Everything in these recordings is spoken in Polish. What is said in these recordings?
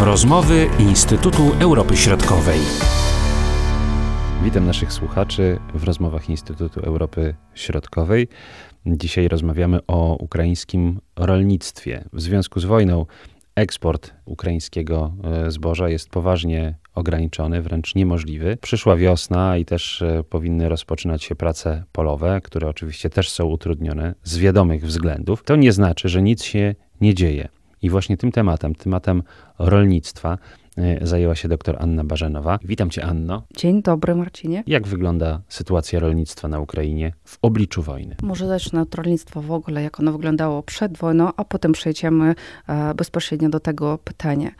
Rozmowy Instytutu Europy Środkowej. Witam naszych słuchaczy w rozmowach Instytutu Europy Środkowej. Dzisiaj rozmawiamy o ukraińskim rolnictwie. W związku z wojną eksport ukraińskiego e, zboża jest poważnie ograniczony, wręcz niemożliwy. Przyszła wiosna i też e, powinny rozpoczynać się prace polowe, które oczywiście też są utrudnione z wiadomych względów. To nie znaczy, że nic się nie dzieje. I właśnie tym tematem, tematem rolnictwa, e, zajęła się dr Anna Barzenowa. Witam cię, Anno. Dzień dobry, Marcinie. Jak wygląda sytuacja rolnictwa na Ukrainie w obliczu wojny? Może zacznę od rolnictwa w ogóle, jak ono wyglądało przed wojną, a potem przejdziemy e, bezpośrednio do tego pytania.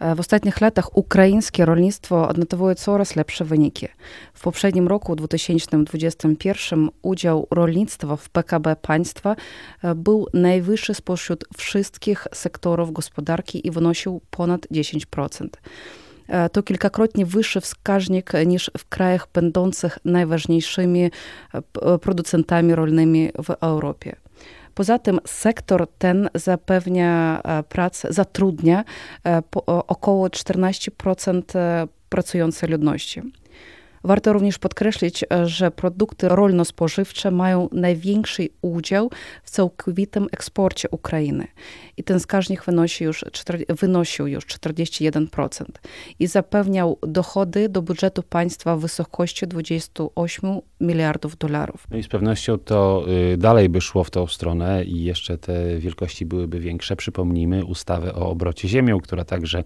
E, w ostatnich latach ukraińskie rolnictwo odnotowuje coraz lepsze wyniki. W poprzednim roku, 2021, udział rolnictwa w PKB państwa e, był najwyższy spośród wszystkich sektorów gospodarki i wynosił ponad 10% e, to kilkakrotnie wyższy wskaźnik niż w krajach będących najważniejszymi producentami rolnymi w Europie. Poza tym sektor ten zapewnia e, pracę, zatrudnia e, około 14% e, pracującej ludności. Warto również podkreślić, że produkty rolno-spożywcze mają największy udział w całkowitym eksporcie Ukrainy. I ten wskaźnik wynosi już, wynosił już 41% i zapewniał dochody do budżetu państwa w wysokości 28 miliardów dolarów. No i z pewnością to y, dalej by szło w tą stronę i jeszcze te wielkości byłyby większe. Przypomnijmy ustawę o obrocie ziemią, która także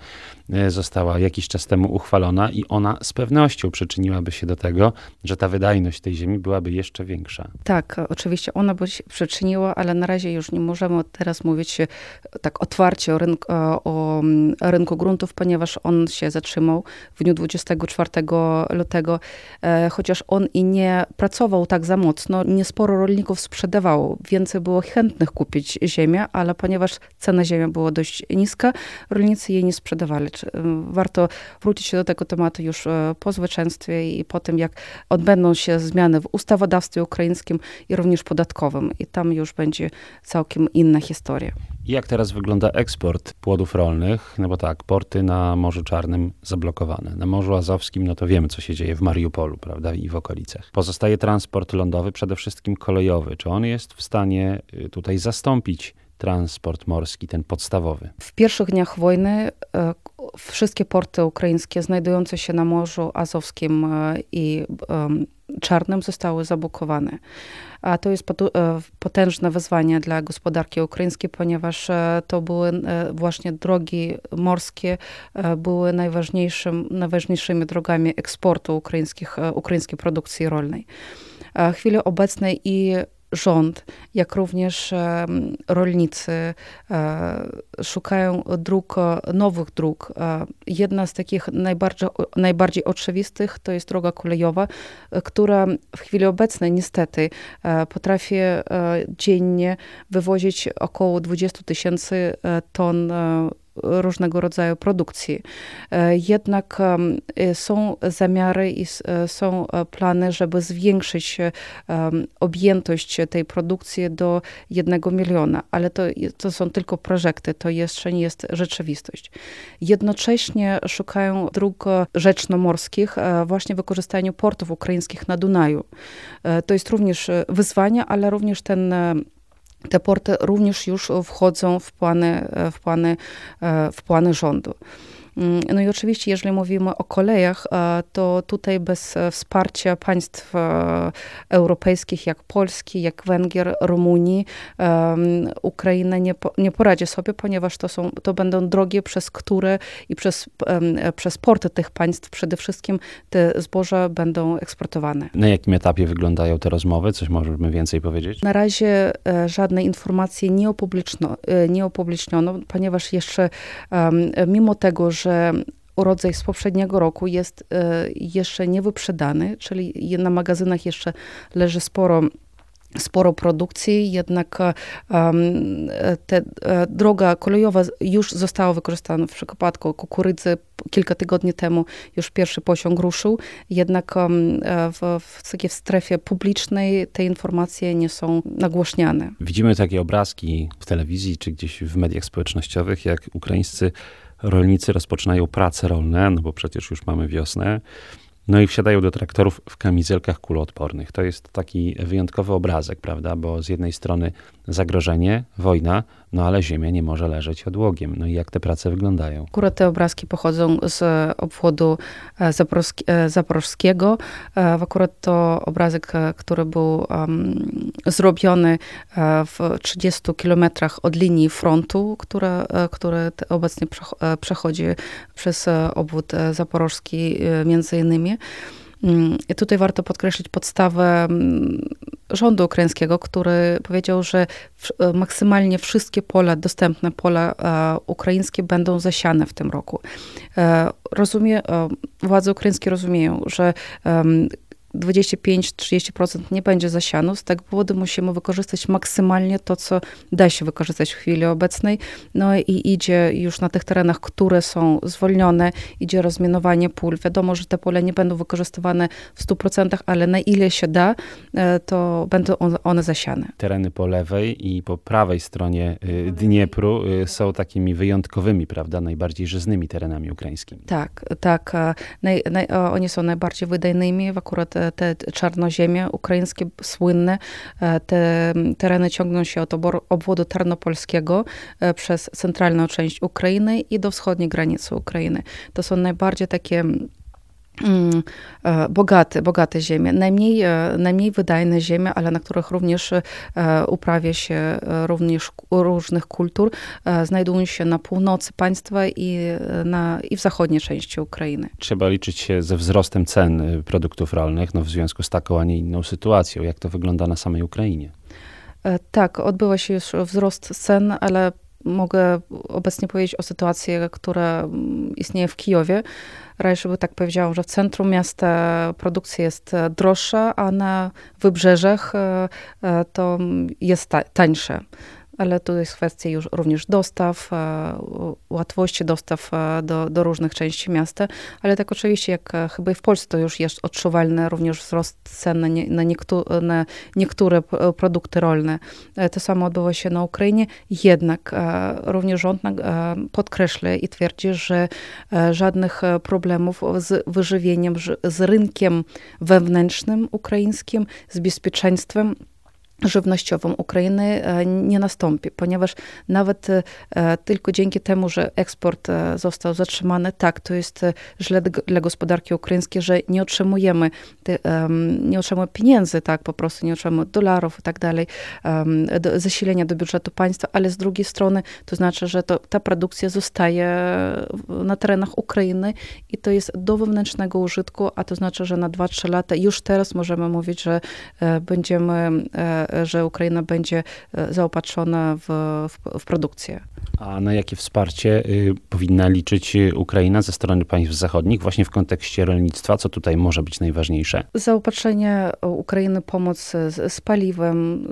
y, została jakiś czas temu uchwalona i ona z pewnością przyczyniłaby się do tego, że ta wydajność tej ziemi byłaby jeszcze większa. Tak, oczywiście ona by się przyczyniła, ale na razie już nie możemy teraz mówić tak otwarcie o, rynku, o rynku gruntów, ponieważ on się zatrzymał w dniu 24 lutego, e, chociaż on i nie pracował tak za mocno, niesporo rolników sprzedawało. Więcej było chętnych kupić ziemię, ale ponieważ cena ziemi była dość niska, rolnicy jej nie sprzedawali. Warto wrócić do tego tematu już po zwycięstwie i po tym, jak odbędą się zmiany w ustawodawstwie ukraińskim i również podatkowym. I tam już będzie całkiem inna historia. Jak teraz wygląda eksport płodów rolnych? No bo tak, porty na Morzu Czarnym zablokowane. Na Morzu Azowskim, no to wiemy, co się dzieje w Mariupolu, prawda, i w okolicach. Pozostaje transport lądowy, przede wszystkim kolejowy. Czy on jest w stanie y, tutaj zastąpić transport morski, ten podstawowy? W pierwszych dniach wojny e, wszystkie porty ukraińskie znajdujące się na Morzu Azowskim e, i Czarnym zostały zablokowane. A to jest e, potężne wyzwanie dla gospodarki ukraińskiej, ponieważ to były właśnie drogi morskie, były najważniejszym, najważniejszymi drogami eksportu ukraińskich, ukraińskiej produkcji rolnej. W chwili obecnej i rząd, jak również rolnicy e, szukają dróg, nowych dróg. E, jedna z takich najbardziej, najbardziej oczywistych to jest droga kolejowa, która w chwili obecnej niestety e, potrafi dziennie wywozić około 20 tysięcy ton różnego rodzaju produkcji. E, jednak e, są zamiary i e, są plany, żeby zwiększyć objętość tej produkcji do jednego miliona, ale to, to są tylko projekty, to jeszcze nie jest rzeczywistość. Jednocześnie szukają dróg rzecznomorskich właśnie wykorzystaniu portów ukraińskich na Dunaju. To jest również wyzwanie, ale również ten te porty również już wchodzą w plany, w plany, w plany rządu. Mm, no i oczywiście, jeżeli mówimy o kolejach, e, to tutaj bez e, wsparcia państw e, europejskich, jak Polski, jak Węgier, Rumunii, Ukraina nie, nie poradzi sobie, ponieważ to, są, to będą drogi, przez które i przez, przez porty tych państw przede wszystkim te zboża będą eksportowane. Na jakim etapie wyglądają te rozmowy? Coś możemy więcej powiedzieć? Na razie żadnej informacji nie, opubliczno, nie opubliczniono, ponieważ jeszcze mimo tego, że że urodzaj z poprzedniego roku jest e, jeszcze niewyprzedany, czyli na magazynach jeszcze leży sporo sporo produkcji, jednak um, droga kolejowa już została wykorzystana w przypadku kukurydzy. Kilka tygodni temu już pierwszy pociąg ruszył, jednak w, w, w strefie publicznej te informacje nie są nagłośniane. Widzimy takie obrazki w telewizji czy gdzieś w mediach społecznościowych, jak ukraińscy rolnicy rozpoczynają prace rolne, no bo przecież już mamy wiosnę. No i wsiadają do traktorów w kamizelkach kuloodpornych. To jest taki wyjątkowy obrazek, prawda? Bo z jednej strony zagrożenie, wojna, no ale ziemia nie może leżeć odłogiem. No i jak te prace wyglądają? Akurat te obrazki pochodzą z obwodu e, Zaporoski, e. E, akurat to obrazek, który był um, zrobiony w 30 kilometrach od linii frontu, która, które obecnie przechodzi przez obwód zaporożski między innymi. Mm, tutaj warto podkreślić podstawę mm, rządu ukraińskiego, który powiedział, że e, maksymalnie wszystkie pola, dostępne pola e, ukraińskie będą zasiane w tym roku. E, rozumie, władze ukraińskie rozumieją, że 25-30% nie będzie zasiano. Z tego powodu musimy wykorzystać maksymalnie to, co da się wykorzystać w chwili obecnej. No i idzie już na tych terenach, które są zwolnione, idzie rozmianowanie pól. Wiadomo, że te pole nie będą wykorzystywane w 100%, ale na ile się da, e, to będą one zasiane. Tereny po lewej i po prawej stronie y, Dniepru y, są takimi wyjątkowymi, prawda, najbardziej żyznymi terenami ukraińskimi. Tak, tak. Naj, naj, oni są najbardziej wydajnymi. Akurat te czarnoziemie ukraińskie słynne. E, te tereny ciągną się od obwodu tarnopolskiego e, przez centralną część Ukrainy i do wschodniej granicy Ukrainy. To są najbardziej takie e, bogate, bogate ziemie, najmniej, e, najmniej wydajne ziemie, ale na których również e, uprawia się również różnych kultur, znajdują się na północy państwa i, na, i w zachodniej części Ukrainy. Trzeba liczyć się ze wzrostem cen produktów rolnych no w związku z taką, a nie inną sytuacją. Jak to wygląda na samej Ukrainie? Tak, odbywa się już wzrost cen, ale mogę obecnie powiedzieć o sytuacji, która mm, istnieje w Kijowie. Raczej by tak powiedziałam, że w centrum miasta produkcja jest droższa, a na wybrzeżach e, e, to jest tańsze ale tu jest kwestia już również dostaw, e, łatwości dostaw e, do, do różnych części miasta, ale tak oczywiście jak e, chyba i w Polsce to już jest odczuwalny również wzrost cen na, nie, na, niektó- na niektóre produkty rolne. To samo odbywa się na Ukrainie, jednak również rząd podkreśla i twierdzi, że żadnych problemów z wyżywieniem, z rynkiem wewnętrznym ukraińskim, z bezpieczeństwem żywnościową Ukrainy e, nie nastąpi, ponieważ nawet e, tylko dzięki temu, że eksport e, został zatrzymany, tak, to jest źle dla gospodarki ukraińskiej, że nie otrzymujemy, nie otrzymujemy pieniędzy, tak, po prostu nie otrzymujemy dolarów i tak dalej, zasilenia do budżetu państwa, ale z drugiej strony to znaczy, że to, ta produkcja zostaje na terenach Ukrainy i to jest do wewnętrznego użytku, a to znaczy, że na 2-3 lata już teraz możemy mówić, że będziemy że Ukraina będzie e, zaopatrzona w, w, w produkcję. A na jakie wsparcie y, powinna liczyć Ukraina ze strony państw zachodnich, właśnie w kontekście rolnictwa? Co tutaj może być najważniejsze? Zaopatrzenie Ukrainy, pomoc z, z paliwem,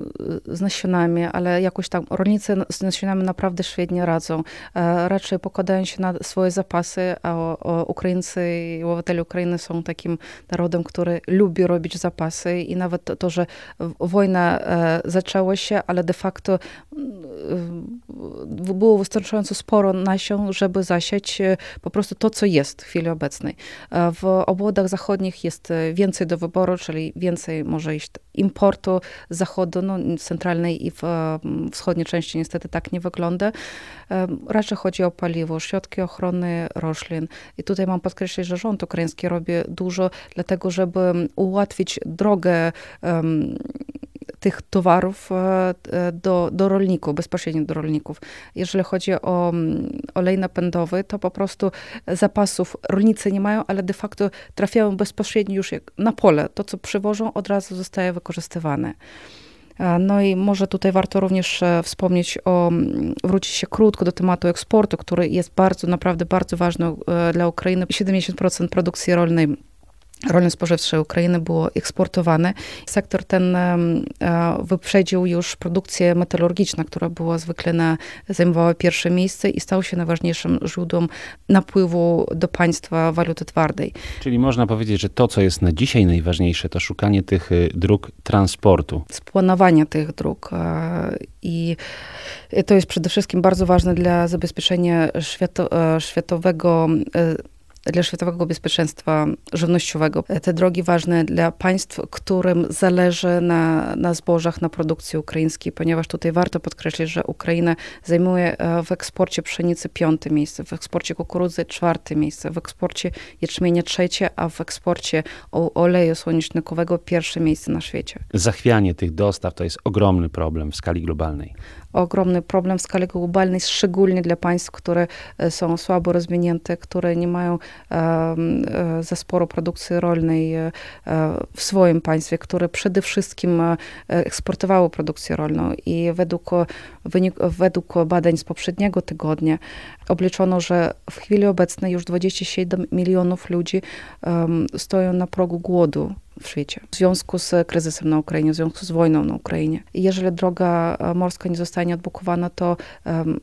z nasionami, ale jakoś tam rolnicy z nasionami naprawdę świetnie radzą. E, raczej pokładają się na swoje zapasy, a Ukraińcy i obywatele Ukrainy są takim narodem, który lubi robić zapasy i nawet to, to że wojna e, zaczęła się, ale de facto było wystarczająco sporo nasion, żeby zasiać e, po prostu to, co jest w chwili obecnej. E, w obwodach zachodnich jest e, więcej do wyboru, czyli więcej może iść importu z zachodu, no, centralnej i w wschodniej części niestety tak nie wygląda. Raczej chodzi o paliwo, środki ochrony roślin. I tutaj mam podkreślić, że rząd ukraiński robi dużo dlatego, żeby ułatwić drogę um, tych towarów e, e, do, do rolników, bezpośrednio do rolników. Jeżeli chodzi o mm, olej napędowy, to po prostu zapasów rolnicy nie mają, ale de facto trafiają bezpośrednio już na pole. To, co przywożą, od razu zostaje wykorzystywane. E, no i może tutaj warto również wspomnieć o, mm, wrócić się krótko do tematu eksportu, który jest bardzo, naprawdę bardzo ważny dla Ukrainy. 70% produkcji rolnej rolno-spożywcze Ukrainy było eksportowane. Sektor ten e, wyprzedził już produkcję metalurgiczną, która była zwykle na, zajmowała pierwsze miejsce i stał się najważniejszym źródłem napływu do państwa waluty twardej. Czyli można powiedzieć, że to, co jest na dzisiaj najważniejsze, to szukanie tych y, dróg transportu. Splanowanie tych dróg e, i to jest przede wszystkim bardzo ważne dla zabezpieczenia świato, e, światowego dla światowego bezpieczeństwa żywnościowego. Te drogi ważne dla państw, którym zależy na, na zbożach, na produkcji ukraińskiej, ponieważ tutaj warto podkreślić, że Ukraina zajmuje e, w eksporcie pszenicy piąte miejsce, w eksporcie kukurydzy czwarte miejsce, w eksporcie jęczmienia trzecie, a w eksporcie oleju słonecznikowego pierwsze miejsce na świecie. Zachwianie tych dostaw to jest ogromny problem w skali globalnej ogromny problem w skali globalnej, szczególnie dla państw, które e, są słabo rozwinięte, które nie mają e, za sporo produkcji rolnej e, w swoim państwie, które przede wszystkim eksportowały produkcję rolną. I według, wynik, według badań z poprzedniego tygodnia obliczono, że w chwili obecnej już 27 milionów ludzi stoją na progu głodu w świecie w związku z kryzysem na Ukrainie, w związku z wojną na Ukrainie. Jeżeli droga e, morska nie zostanie odblokowana, to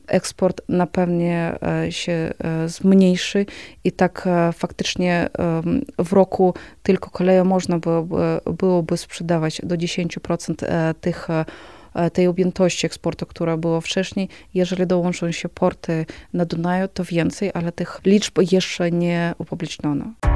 eksport na pewnie e, się e, zmniejszy i tak faktycznie w roku tylko koleją można byłoby, byłoby sprzedawać do 10% tych tej objętości eksportu, która była wcześniej. Jeżeli dołączą się porty na Dunaju, to więcej, ale tych liczb jeszcze nie upubliczniono.